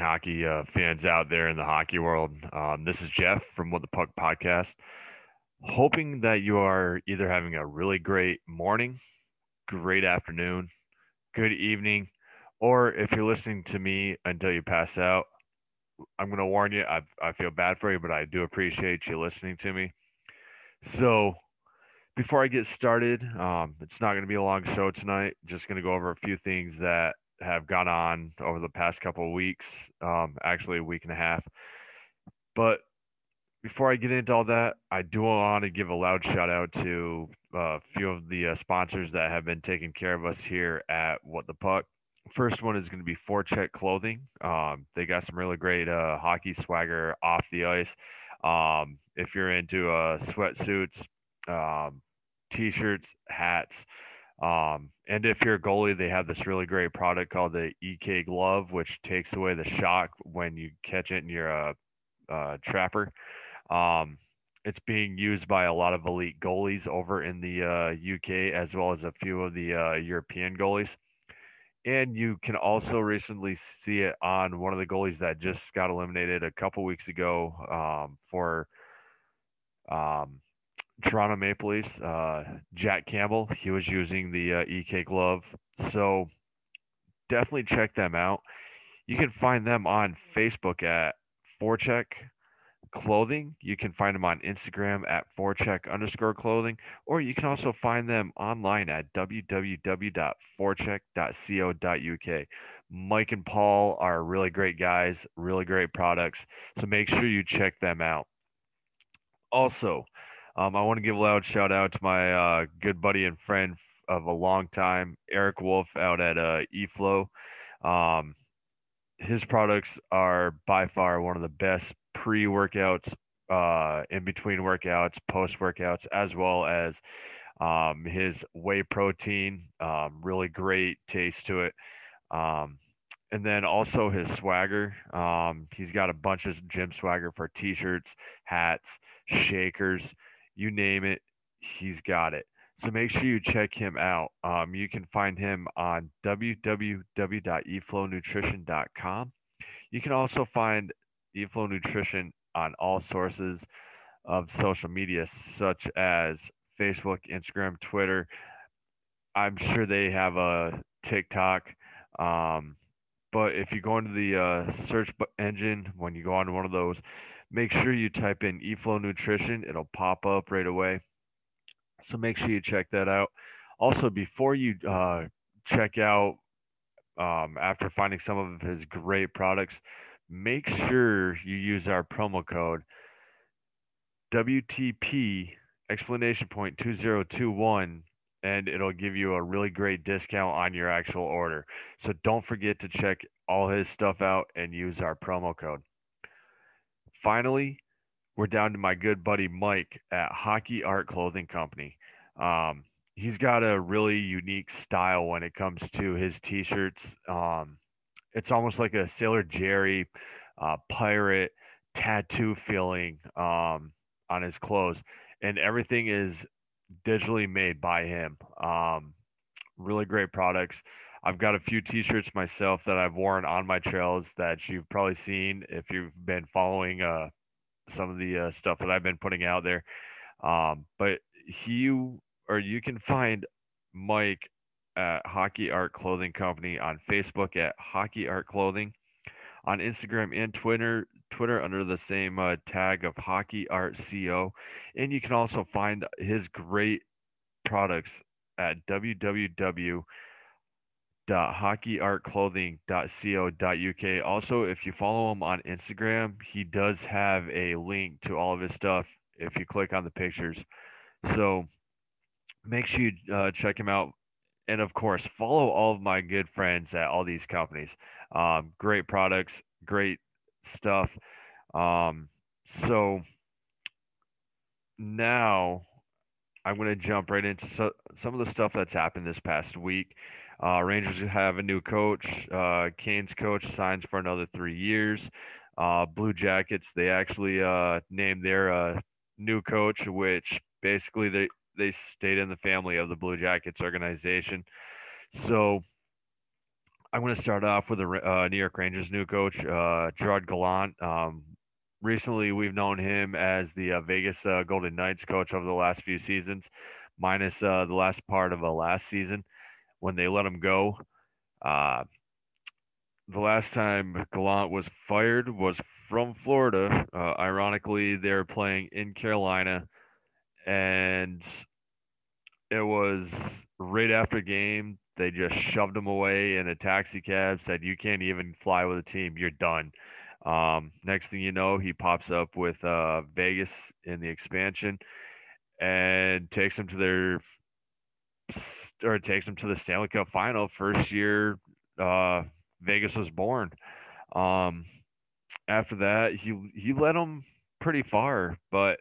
hockey uh, fans out there in the hockey world. Um, this is Jeff from What the Puck podcast. Hoping that you are either having a really great morning, great afternoon, good evening, or if you're listening to me until you pass out, I'm going to warn you, I, I feel bad for you, but I do appreciate you listening to me. So, before I get started, um, it's not going to be a long show tonight. Just going to go over a few things that have gone on over the past couple of weeks, um, actually a week and a half. But before I get into all that, I do want to give a loud shout out to uh, a few of the uh, sponsors that have been taking care of us here at What the Puck. First one is going to be Forecheck Clothing. Um, they got some really great uh, hockey swagger off the ice. Um, if you're into uh, sweatsuits, um, t-shirts, hats, um, and if you're a goalie, they have this really great product called the EK Glove, which takes away the shock when you catch it in your uh, uh, trapper. Um, it's being used by a lot of elite goalies over in the uh, UK, as well as a few of the uh, European goalies. And you can also recently see it on one of the goalies that just got eliminated a couple weeks ago um, for um, Toronto Maple Leafs, uh, Jack Campbell. He was using the uh, EK glove. So definitely check them out. You can find them on Facebook at Forecheck Clothing. You can find them on Instagram at Forecheck underscore clothing, or you can also find them online at www.forecheck.co.uk. Mike and Paul are really great guys, really great products. So make sure you check them out. Also, um, I want to give a loud shout out to my uh, good buddy and friend of a long time, Eric Wolf, out at uh, eFlow. Um, his products are by far one of the best pre workouts, uh, in between workouts, post workouts, as well as um, his whey protein. Um, really great taste to it. Um, and then also his swagger. Um, he's got a bunch of gym swagger for t shirts, hats, shakers you name it, he's got it. So make sure you check him out. Um, you can find him on www.eflownutrition.com. You can also find eFlow Nutrition on all sources of social media, such as Facebook, Instagram, Twitter. I'm sure they have a TikTok. Um, but if you go into the uh, search engine, when you go on one of those, make sure you type in eFlow Nutrition. It'll pop up right away. So make sure you check that out. Also, before you uh, check out, um, after finding some of his great products, make sure you use our promo code WTP explanation point 2021 and it'll give you a really great discount on your actual order. So don't forget to check all his stuff out and use our promo code. Finally, we're down to my good buddy Mike at Hockey Art Clothing Company. Um, he's got a really unique style when it comes to his t-shirts. Um, it's almost like a Sailor Jerry uh, pirate tattoo feeling um, on his clothes, and everything is digitally made by him. Um, really great products. I've got a few T-shirts myself that I've worn on my trails that you've probably seen if you've been following uh, some of the uh, stuff that I've been putting out there. Um, but he or you can find Mike at Hockey Art Clothing Company on Facebook at Hockey Art Clothing, on Instagram and Twitter Twitter under the same uh, tag of Hockey Art Co. And you can also find his great products at www hockeyartclothing.co.uk. Also, if you follow him on Instagram, he does have a link to all of his stuff if you click on the pictures. So make sure you uh, check him out. And of course, follow all of my good friends at all these companies. Um, great products, great stuff. Um, so now I'm going to jump right into so, some of the stuff that's happened this past week. Uh, Rangers have a new coach. Uh, Canes coach signs for another three years. Uh, Blue Jackets, they actually uh, named their uh, new coach, which basically they, they stayed in the family of the Blue Jackets organization. So I'm going to start off with the uh, New York Rangers new coach, uh, Gerard Gallant. Um, recently, we've known him as the uh, Vegas uh, Golden Knights coach over the last few seasons, minus uh, the last part of the last season when they let him go. Uh, the last time Gallant was fired was from Florida. ironically, they're playing in Carolina, and it was right after game they just shoved him away in a taxi cab, said, You can't even fly with a team. You're done. Um, next thing you know, he pops up with uh, Vegas in the expansion and takes them to their or takes them to the Stanley Cup final. First year uh, Vegas was born. Um, after that, he he led them pretty far, but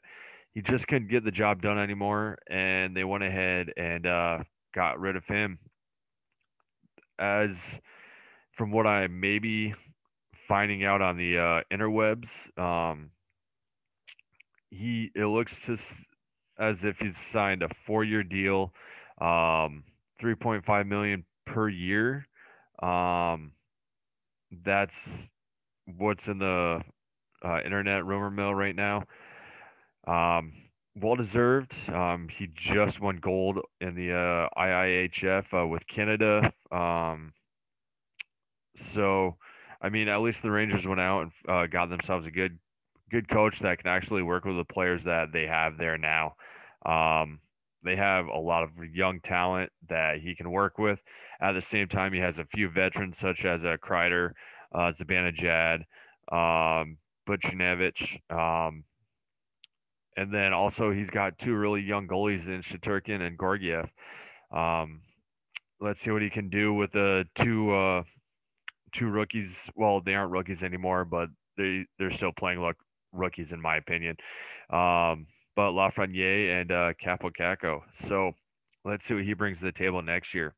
he just couldn't get the job done anymore, and they went ahead and uh, got rid of him as from what I maybe finding out on the uh, interwebs, um, he it looks to as if he's signed a four-year deal, um, 3.5 million per year. Um, that's what's in the uh, internet rumor mill right now. Um, well deserved. Um, he just won gold in the uh, IIHF uh, with Canada. Um, so, I mean, at least the Rangers went out and uh, got themselves a good, good coach that can actually work with the players that they have there now. Um, they have a lot of young talent that he can work with. At the same time, he has a few veterans such as uh, Kreider, uh, Zibanejad, um, Buchnevich, um, and then also he's got two really young goalies in Shesterkin and Georgiev. Um, let's see what he can do with the two uh, two rookies. Well, they aren't rookies anymore, but they they're still playing like rookies in my opinion. Um, but Lafreniere and uh, Kaapo Kakko. So let's see what he brings to the table next year.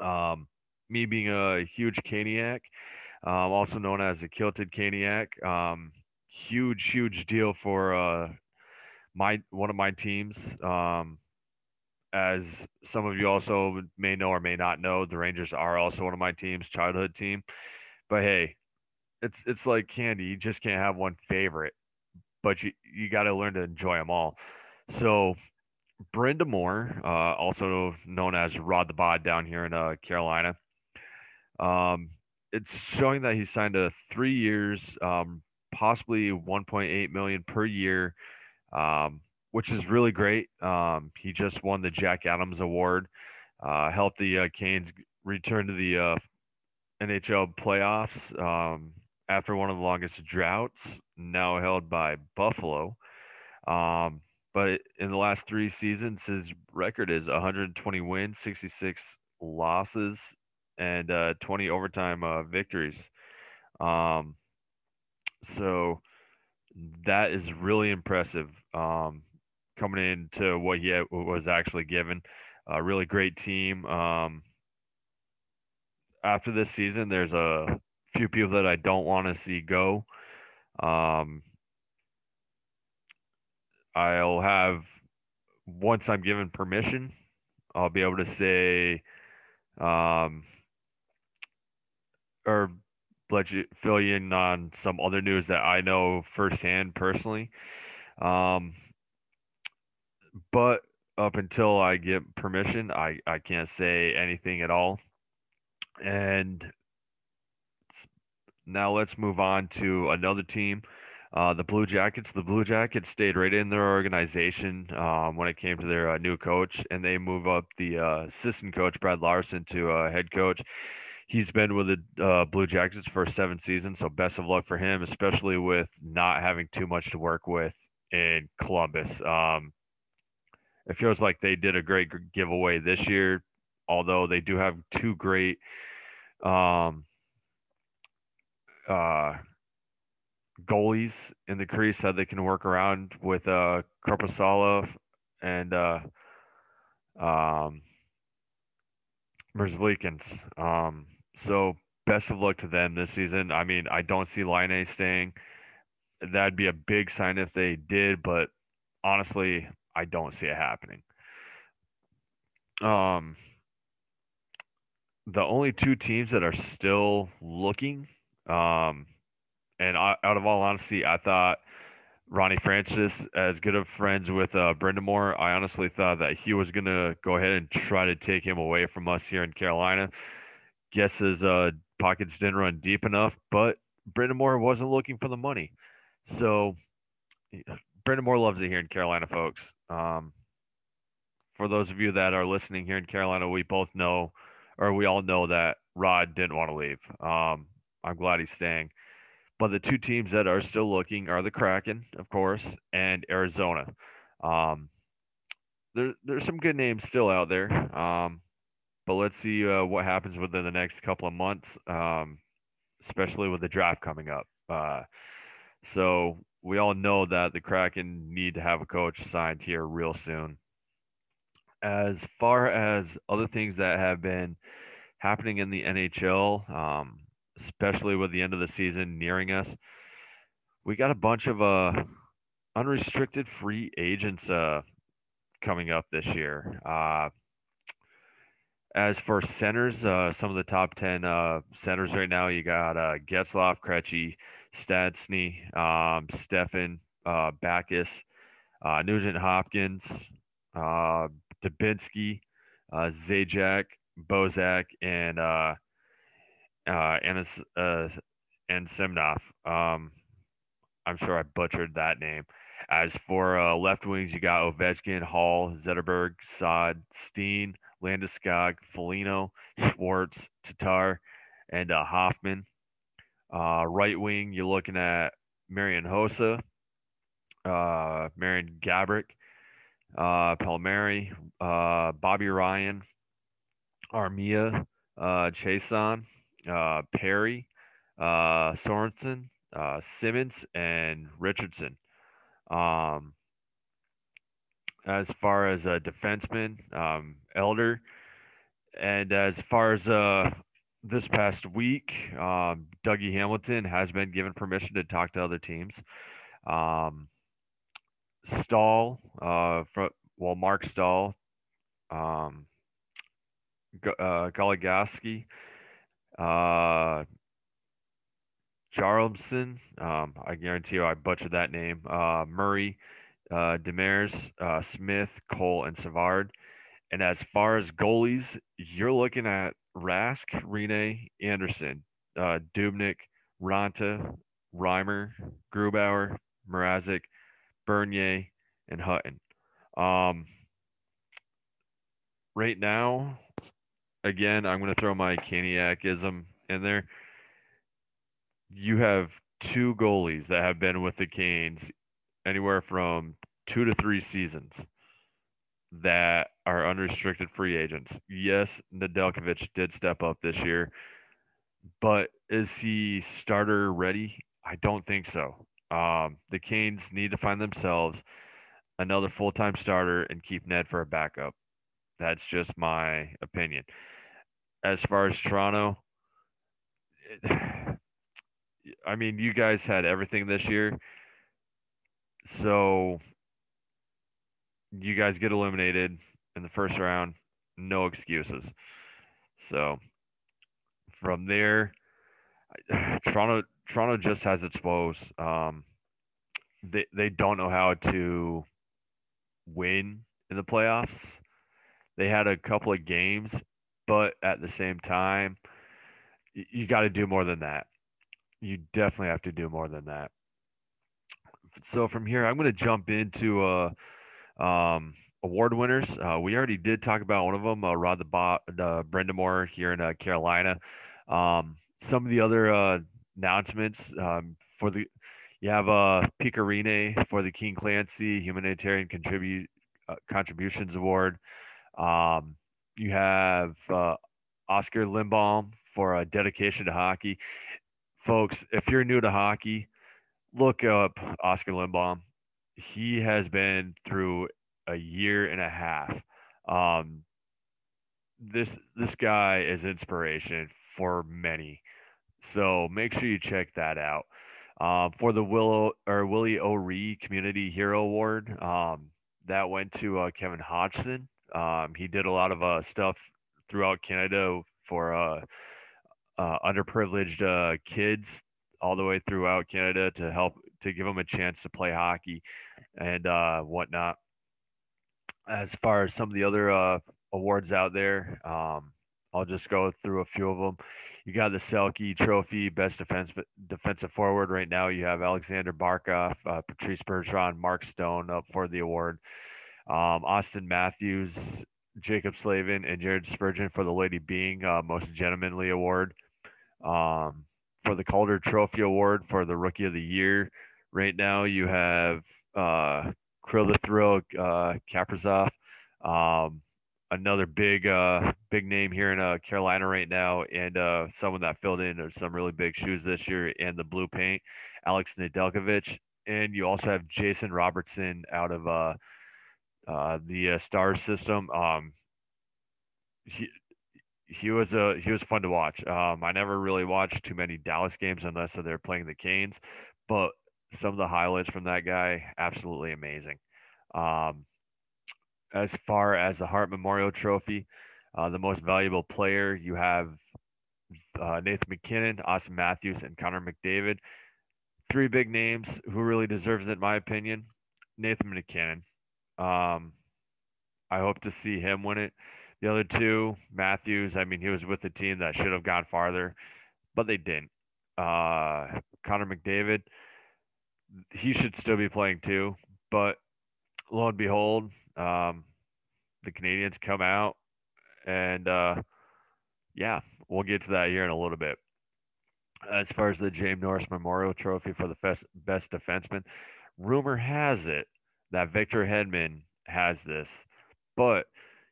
Um, me being a huge Caniac, um, also known as a kilted Caniac, um, huge, huge deal for uh, my one of my teams. Um, as some of you also may know or may not know, the Rangers are also one of my teams, childhood team. But hey, it's it's like candy. You just can't have one favorite, but you you got to learn to enjoy them all. So, Brind'Amour, uh, also known as Rod the Bod down here in uh, Carolina, um, it's showing that he signed a three years, um, possibly 1.8 million per year, um, which is really great. Um, he just won the Jack Adams Award, uh, helped the uh, Canes return to the uh, NHL playoffs um, after one of the longest droughts, now held by Buffalo. Um, but in the last three seasons, his record is 120 wins, 66 losses, and uh, 20 overtime uh, victories. Um, so that is really impressive. Um, coming into what he was actually given, a really great team. Um, after this season, there's a few people that I don't want to see go. Um, I'll have once I'm given permission, I'll be able to say um, or let you fill you in on some other news that I know firsthand personally. Um, but up until I get permission, I, I can't say anything at all. And now let's move on to another team. Uh, the Blue Jackets. The Blue Jackets stayed right in their organization um, when it came to their uh, new coach, and they move up the uh, assistant coach Brad Larsen to head coach he's been with the uh, Blue Jackets for seven seasons, so best of luck for him, especially with not having too much to work with in Columbus. Um, it feels like they did a great giveaway this year, although they do have two great um, uh, goalies in the crease that they can work around with uh, Korpisalo and uh, um. Um, so best of luck to them this season. I mean, I don't see Laine staying. That'd be a big sign if they did, but honestly, I don't see it happening. Um, the only two teams that are still looking, um, and I, out of all honesty, I thought Ronnie Francis, as good of friends with uh, Brind'Amour, I honestly thought that he was going to go ahead and try to take him away from us here in Carolina. Guess his uh, pockets didn't run deep enough, but Brind'Amour wasn't looking for the money. So Brind'Amour loves it here in Carolina, folks. Um, for those of you that are listening here in Carolina, we both know, or we all know that Rod didn't want to leave. Um, I'm glad he's staying. But the two teams that are still looking are the Kraken, of course, and Arizona. Um, there, there's some good names still out there. Um, but let's see uh, what happens within the next couple of months, um, especially with the draft coming up. Uh, so we all know that the Kraken need to have a coach signed here real soon. As far as other things that have been happening in the NHL, um, especially with the end of the season nearing us. We got a bunch of uh, unrestricted free agents uh, coming up this year. Uh, as for centers, uh, some of the top 10 uh, centers right now, you got uh, Getzlaf, Krejci, Stastny, um, Stefan, uh, Backes, uh, Nugent Hopkins, uh, Dubinsky, uh, Zajac, Bozak, and uh, and uh, and Simnov. Um, I'm sure I butchered that name. As for uh, left wings, you got Ovechkin, Hall, Zetterberg, Saad, Steen, Landeskog, Foligno, Schwartz, Tatar, and uh, Hoffman. Uh, right wing, you're looking at Marian Hossa, uh, Marian Gaborik, uh, Palmieri, uh, Bobby Ryan, Armia, uh, Chiasson, uh, Perry, uh, Sorensen, uh, Simmons, and Richardson. Um, as far as a defenseman, um, Edler, and as far as uh, this past week, um, Dougie Hamilton has been given permission to talk to other teams. Um, Staal, uh, for, well, Marc Staal, um, uh, Goligoski, uh, Jarlson, um, I guarantee you I butchered that name. Uh, Murray, uh, Demers, uh, Smith, Cole, and Savard. And as far as goalies, you're looking at Rask, Rinne, Anderson, uh, Dubnyk, Raanta, Reimer, Grubauer, Mrazek, Bernier, and Hutton. Um, right now, again, I'm going to throw my Caniacism in there. You have two goalies that have been with the Canes anywhere from two to three seasons that are unrestricted free agents. Yes, Nedeljkovic did step up this year, but is he starter ready? I don't think so. Um, the Canes need to find themselves another full time starter and keep Ned for a backup. That's just my opinion. As far as Toronto, I mean, you guys had everything this year. So you guys get eliminated in the first round. No excuses. So from there, Toronto Toronto just has its woes. Um, they they don't know how to win in the playoffs. They had a couple of games, but at the same time, you, got to do more than that. You definitely have to do more than that. So from here, I'm going to jump into uh, um, award winners. Uh, we already did talk about one of them, uh, Rod the, Bo- the Brind'Amour here in uh, Carolina. Um, some of the other uh, announcements um, for the you have uh, Pekka Rinne for the King Clancy Humanitarian Contribute uh, Contributions Award. Um, you have uh, Oscar Lindblom for a dedication to hockey. Folks, if you're new to hockey, look up Oscar Lindblom. He has been through a year and a half. Um, this this guy is inspiration for many. So make sure you check that out. Um, for the Willow or Willie O'Ree Community Hero Award, um, that went to uh, Kevin Hodgson. Um, he did a lot of uh, stuff throughout Canada for uh, uh, underprivileged uh, kids all the way throughout Canada to help to give them a chance to play hockey and uh, whatnot. As far as some of the other uh, awards out there, um, I'll just go through a few of them. You got the Selke Trophy, Best Defense Defensive Forward. Right now, you have Alexander Barkov, Patrice Bergeron, Mark Stone up for the award. Um, Auston Matthews, Jaccob Slavin, and Jared Spurgeon for the Lady Byng uh, Most Gentlemanly Award. Um, for the Calder Trophy Award for the Rookie of the Year. Right now, you have uh, Kirill the Thrill uh, Kaprizov, um, another big uh, big name here in uh, Carolina right now, and uh, someone that filled in some really big shoes this year in the blue paint, Alex Nedeljkovic. And you also have Jason Robertson out of uh, the uh, star system. Um, he, he was a he was fun to watch. Um, I never really watched too many Dallas games unless they're playing the Canes, but some of the highlights from that guy absolutely amazing. Um, as far as the Hart Memorial Trophy, uh, the most valuable player you have uh, Nathan MacKinnon, Auston Matthews, and Connor McDavid. Three big names. Who really deserves it, in my opinion? Nathan MacKinnon. Um, I hope to see him win it. The other two, Matthews, I mean, he was with the team that should have gone farther, but they didn't. Uh, Connor McDavid, he should still be playing too, but lo and behold, um, the Canadiens come out, and uh, yeah, we'll get to that here in a little bit. As far as the James Norris Memorial Trophy for the best, best defenseman, rumor has it that Victor Hedman has this, but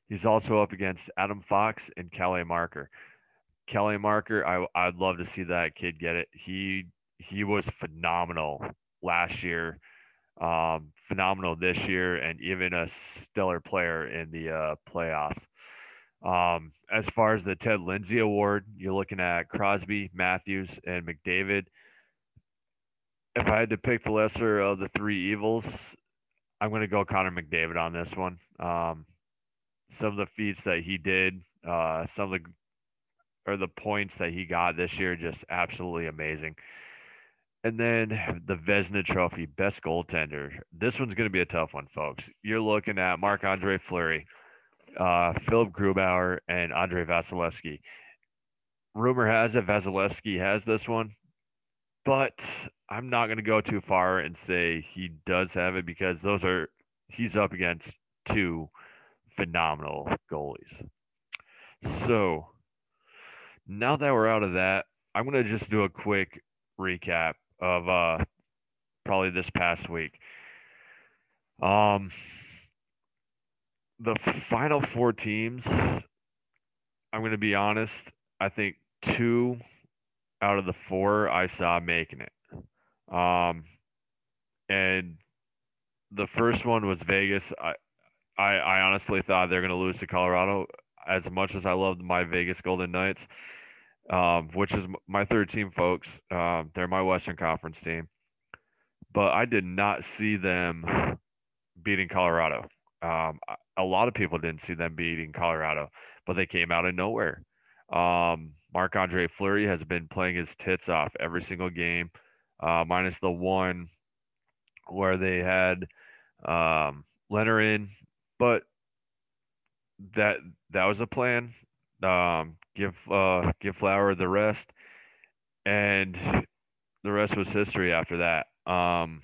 he's also up against Adam Fox and Cale Makar. Cale Makar, I I'd love to see that kid get it. He he was phenomenal last year, um, phenomenal this year, and even a stellar player in the uh, playoffs. Um, as far as the Ted Lindsay Award, you're looking at Crosby, Matthews, and McDavid. If I had to pick the lesser of the three evils, I'm going to go Connor McDavid on this one. Um, some of the feats that he did, uh, some of the or the points that he got this year, just absolutely amazing. And then the Vezina Trophy, best goaltender. This one's going to be a tough one, folks. You're looking at Marc Andre Fleury, uh, Philipp Grubauer, and Andre Vasilevskiy. Rumor has it Vasilevskiy has this one, but I'm not going to go too far and say he does have it because those are he's up against two phenomenal goalies. So now that we're out of that, I'm going to just do a quick recap of uh, probably this past week. Um, the final four teams, I'm going to be honest, I think two out of the four I saw making it. Um, and the first one was Vegas. I, I, I honestly thought they're going to lose to Colorado. As much as I loved my Vegas Golden Knights, um, which is my third team, folks. Um, they're my Western Conference team, but I did not see them beating Colorado. Um, a lot of people didn't see them beating Colorado, but they came out of nowhere. Um, Marc Andre Fleury has been playing his tits off every single game, uh, minus the one where they had um, Leonard in but that that was a plan. Um, give uh, give Flower the rest, and the rest was history after that. Um,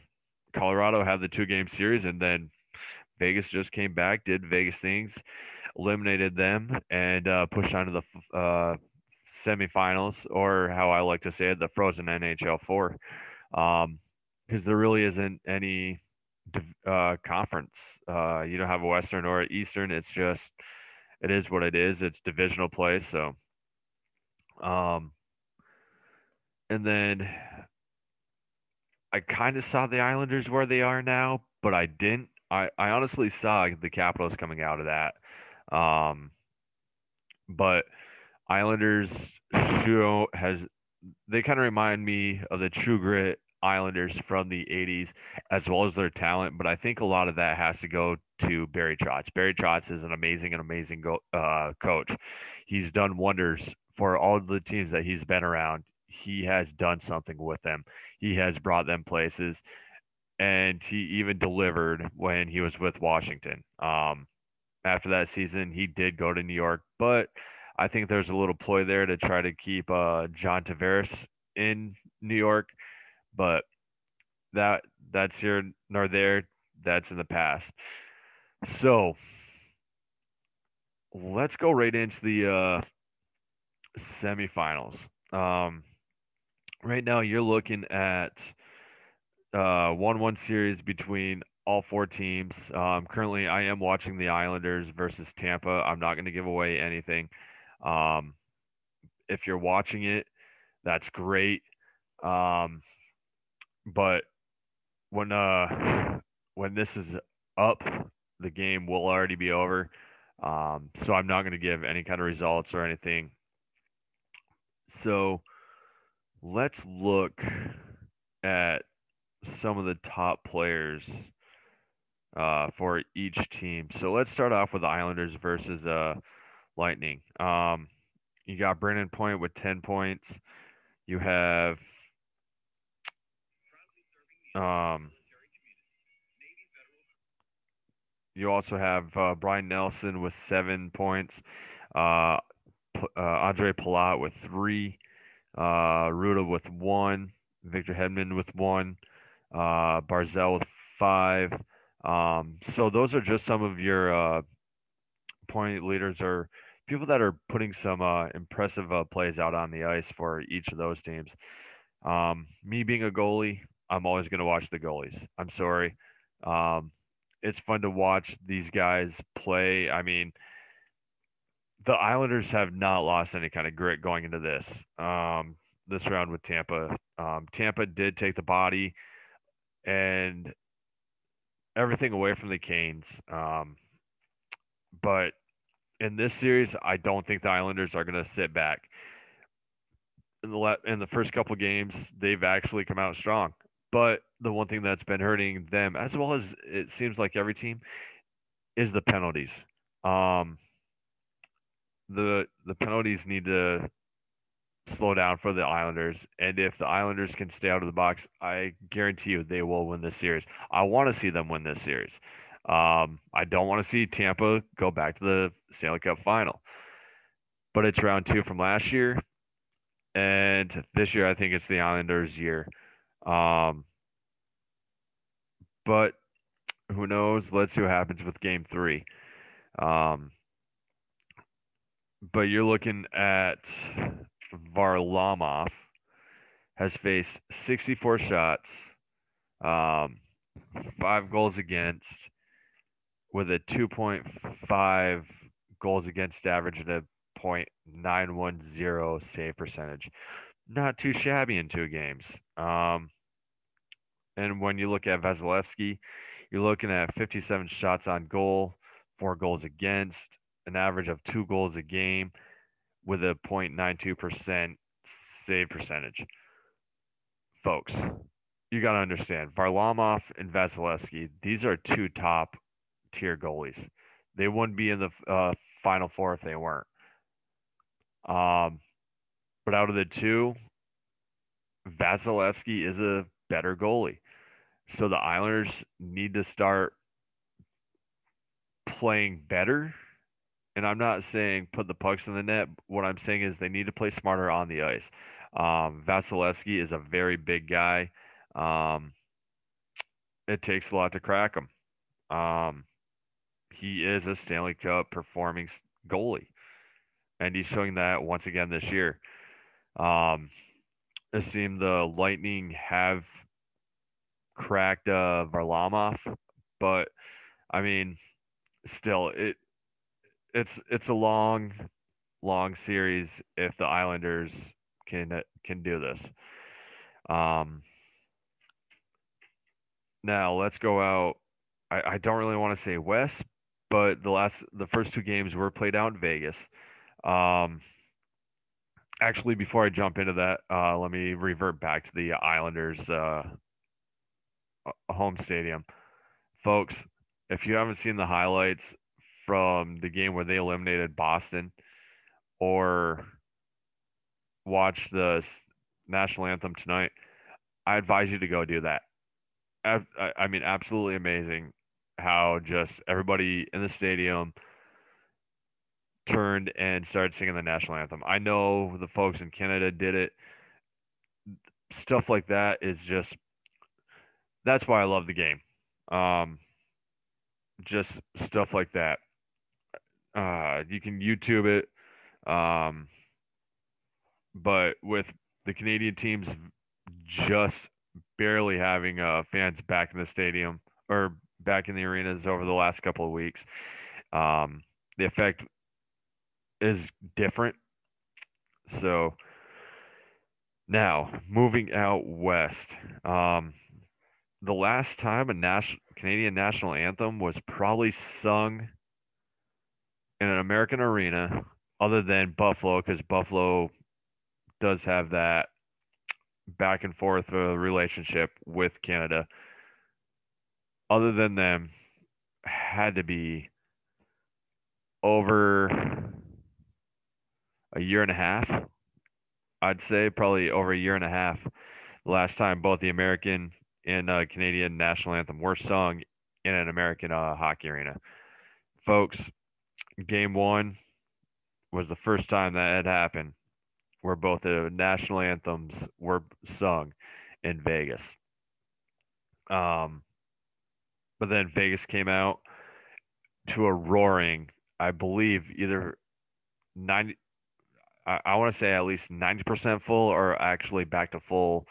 Colorado had the two game series, and then Vegas just came back, did Vegas things, eliminated them, and uh, pushed on to the uh, semifinals, or how I like to say it, the frozen NHL four. Um, because there really isn't any uh, conference. Uh, you don't have a Western or an Eastern. It's just it is what it is. It's divisional play. So, um, and then I kind of saw the Islanders where they are now, but I didn't. I, I honestly saw the Capitals coming out of that. Um, but Islanders show has they kind of remind me of the True Grit Islanders from the 80s, as well as their talent. But I think a lot of that has to go to Barry Trotz. Barry Trotz is an amazing and amazing go, uh, coach. He's done wonders for all the teams that he's been around, he has done something with them. He has brought them places, and he even delivered when he was with Washington. Um, after that season, he did go to New York, but I think there's a little ploy there to try to keep uh, John Tavares in New York, but that that's here nor there. That's in the past. So let's go right into the uh, semifinals. Um, right now, you're looking at uh, one-one series between all four teams. Um, currently, I am watching the Islanders versus Tampa. I'm not going to give away anything. Um, if you're watching it, that's great. Um, but when uh when this is up, the game will already be over. Um, so I'm not going to give any kind of results or anything. So let's look at some of the top players uh, for each team. So let's start off with the Islanders versus uh, Lightning. Um, you got Brayden Point with 10 points. You have um, you also have uh, Brian Nelson with seven points. Uh, uh, Andre Palat with three. Uh, Ruda with one. Victor Hedman with one. Uh, Barzal with five. Um, so those are just some of your uh, point leaders or people that are putting some uh, impressive uh, plays out on the ice for each of those teams. Um, me being a goalie, I'm always going to watch the goalies. I'm sorry. Um, it's fun to watch these guys play. I mean, the Islanders have not lost any kind of grit going into this um, this round with Tampa. Um, Tampa did take the body and everything away from the Canes, um, but in this series, I don't think the Islanders are going to sit back. In the in the first couple games, they've actually come out strong. But the one thing that's been hurting them, as well as it seems like every team, is the penalties. Um, the the penalties need to slow down for the Islanders, and if the Islanders can stay out of the box, I guarantee you they will win this series. I want to see them win this series. Um, I don't want to see Tampa go back to the Stanley Cup final. But it's round two from last year. And this year, I think it's the Islanders' year. Um, but who knows? Let's see what happens with game three. Um, but you're looking at Varlamov has faced 64 shots, um, five goals against, with a 2.5 goals against average and a .910 save percentage. Not too shabby in two games. Um, and when you look at Vasilevskiy, you're looking at 57 shots on goal, four goals against, an average of two goals a game with a 0.92% save percentage. Folks, you got to understand Varlamov and Vasilevskiy, these are two top tier goalies. They wouldn't be in the uh, final four if they weren't. Um, but out of the two, Vasilevskiy is a better goalie. So the Islanders need to start playing better. And I'm not saying put the pucks in the net. What I'm saying is they need to play smarter on the ice. Um, Vasilevskiy is a very big guy. Um, it takes a lot to crack him. Um, he is a Stanley Cup performing goalie, and he's showing that once again this year. Um, it seemed the Lightning have cracked uh, Varlamov, but I mean, still, it it's it's a long, long series if the Islanders can can do this. Um, now let's go out. I, I don't really want to say West, but the last the first two games were played out in Vegas. Um, actually, before I jump into that, uh, let me revert back to the Islanders' uh, home stadium, folks. If you haven't seen the highlights from the game where they eliminated Boston, or watch the national anthem tonight, I advise you to go do that. I, I mean, absolutely amazing how just everybody in the stadium turned and started singing the national anthem. I know the folks in Canada did it. Stuff like that is just that's why I love the game. Um, just stuff like that. Uh, you can YouTube it. Um, but with the Canadian teams just barely having uh, fans back in the stadium or back in the arenas over the last couple of weeks, um, the effect is different. So now moving out west, um, the last time a national Canadian national anthem was probably sung in an American arena, other than Buffalo, because Buffalo does have that back and forth relationship with Canada. Other than them, had to be over a year and a half. I'd say probably over a year and a half. Last time both the American and uh, Canadian national anthem were sung in an American uh, hockey arena. Folks, game one was the first time that had happened where both the national anthems were sung in Vegas. Um, but then Vegas came out to a roaring, I believe, either 90, I, I want to say at least 90% full or actually back to full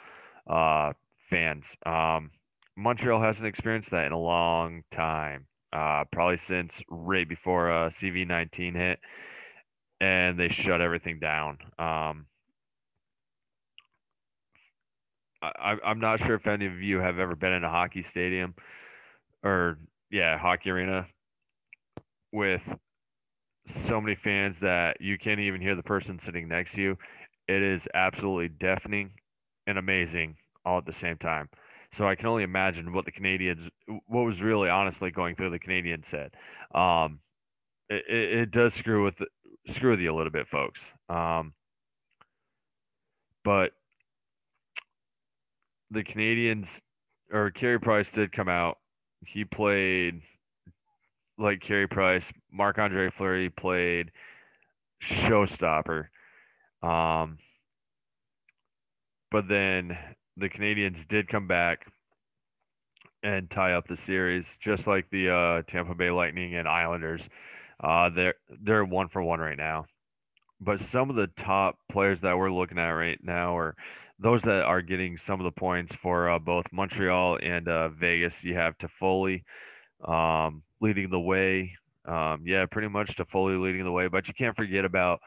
uh, fans. Um, Montreal hasn't experienced that in a long time, uh, probably since right before uh, CV19 hit, and they shut everything down. Um, I, I'm not sure if any of you have ever been in a hockey stadium or, yeah, hockey arena with so many fans that you can't even hear the person sitting next to you. It is absolutely deafening and amazing all at the same time. So I can only imagine what the Canadiens, what was really honestly going through the Canadiens said. Um, it, it, it does screw with screw with you a little bit, folks. Um, but the Canadiens or Carey Price did come out. He played like Carey Price, Marc Andre Fleury played showstopper. Um, but then the Canadiens did come back and tie up the series, just like the uh, Tampa Bay Lightning and Islanders. Uh, they're they're one for one right now. But some of the top players that we're looking at right now are those that are getting some of the points for uh, both Montreal and uh, Vegas. You have Toffoli, um, leading the way. Um, yeah, pretty much Toffoli leading the way, but you can't forget about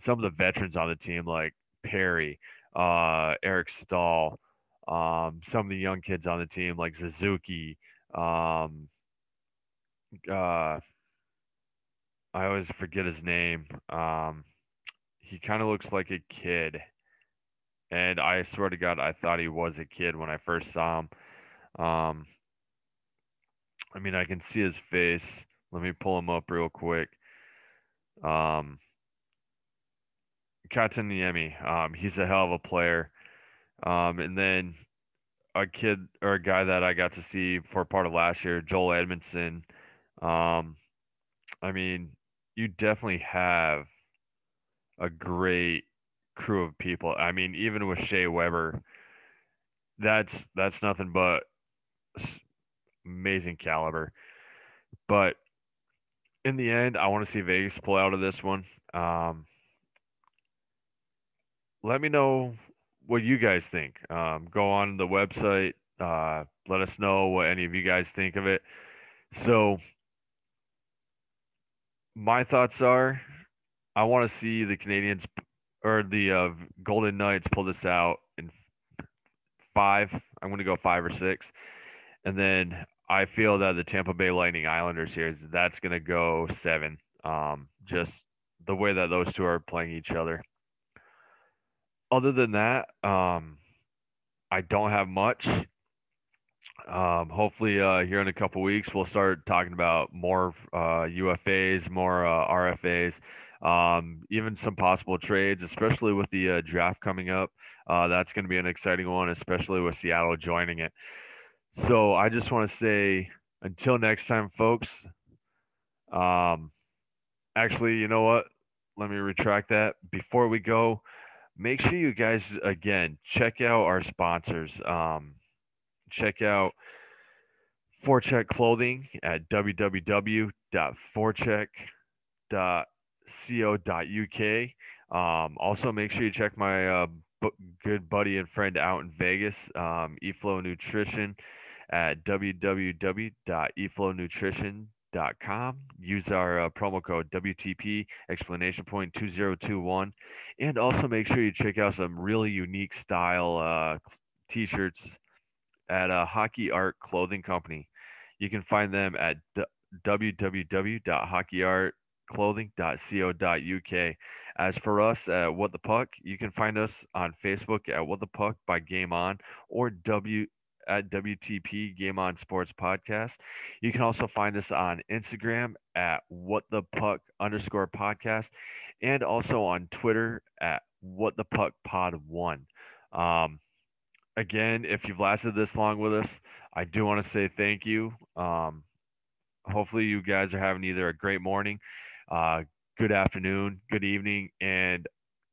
some of the veterans on the team like Perry, uh, Eric Staal, um, some of the young kids on the team like Suzuki. Um, uh, I always forget his name. Um, he kind of looks like a kid, and I swear to God, I thought he was a kid when I first saw him. Um, I mean, I can see his face. Let me pull him up real quick. Um, Kotkaniemi, um, he's a hell of a player. Um, and then a kid or a guy that I got to see for part of last year, Joel Edmundson. Um, I mean, you definitely have a great crew of people. I mean, even with Shea Weber, that's that's nothing but amazing caliber. But in the end, I want to see Vegas pull out of this one. Um, let me know what you guys think. Um, go on the website. Uh, let us know what any of you guys think of it. So, my thoughts are I want to see the Canadiens or the uh, Golden Knights pull this out in five. I'm going to go five or six. And then I feel that the Tampa Bay Lightning Islanders here is that's going to go seven. Um, just the way that those two are playing each other. Other than that, um, I don't have much. Um, hopefully, uh, here in a couple weeks, we'll start talking about more uh, UFAs, more uh, RFAs. Um, even some possible trades, especially with the uh, draft coming up. Uh, that's going to be an exciting one, especially with Seattle joining it. So I just want to say until next time, folks. Um, actually, you know what? Let me retract that. Before we go, make sure you guys again check out our sponsors. Um, check out Forecheck Clothing at www.forecheck.co.uk. Um, also, make sure you check my uh, b- good buddy and friend out in Vegas, um, eFlow Nutrition, at www.eflownutrition.com. Use our uh, promo code WTP explanation point 2021. And also make sure you check out some really unique style uh, t shirts at a Hockey Art Clothing Company. You can find them at d- www.hockeyartclothing.co.uk. As for us at What the Puck, you can find us on Facebook at What the Puck by Game On or W at WTP Game On Sports Podcast. You can also find us on Instagram at What the Puck underscore podcast and also on Twitter at What the Puck Pod One. Um, again, if you've lasted this long with us, I do want to say thank you. Um, hopefully, you guys are having either a great morning, uh, good afternoon, good evening, and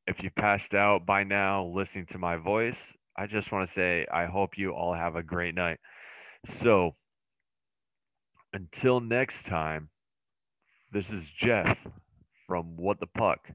if you've passed out by now listening to my voice, I just want to say I hope you all have a great night. So, until next time, this is Jeff from What the Puck.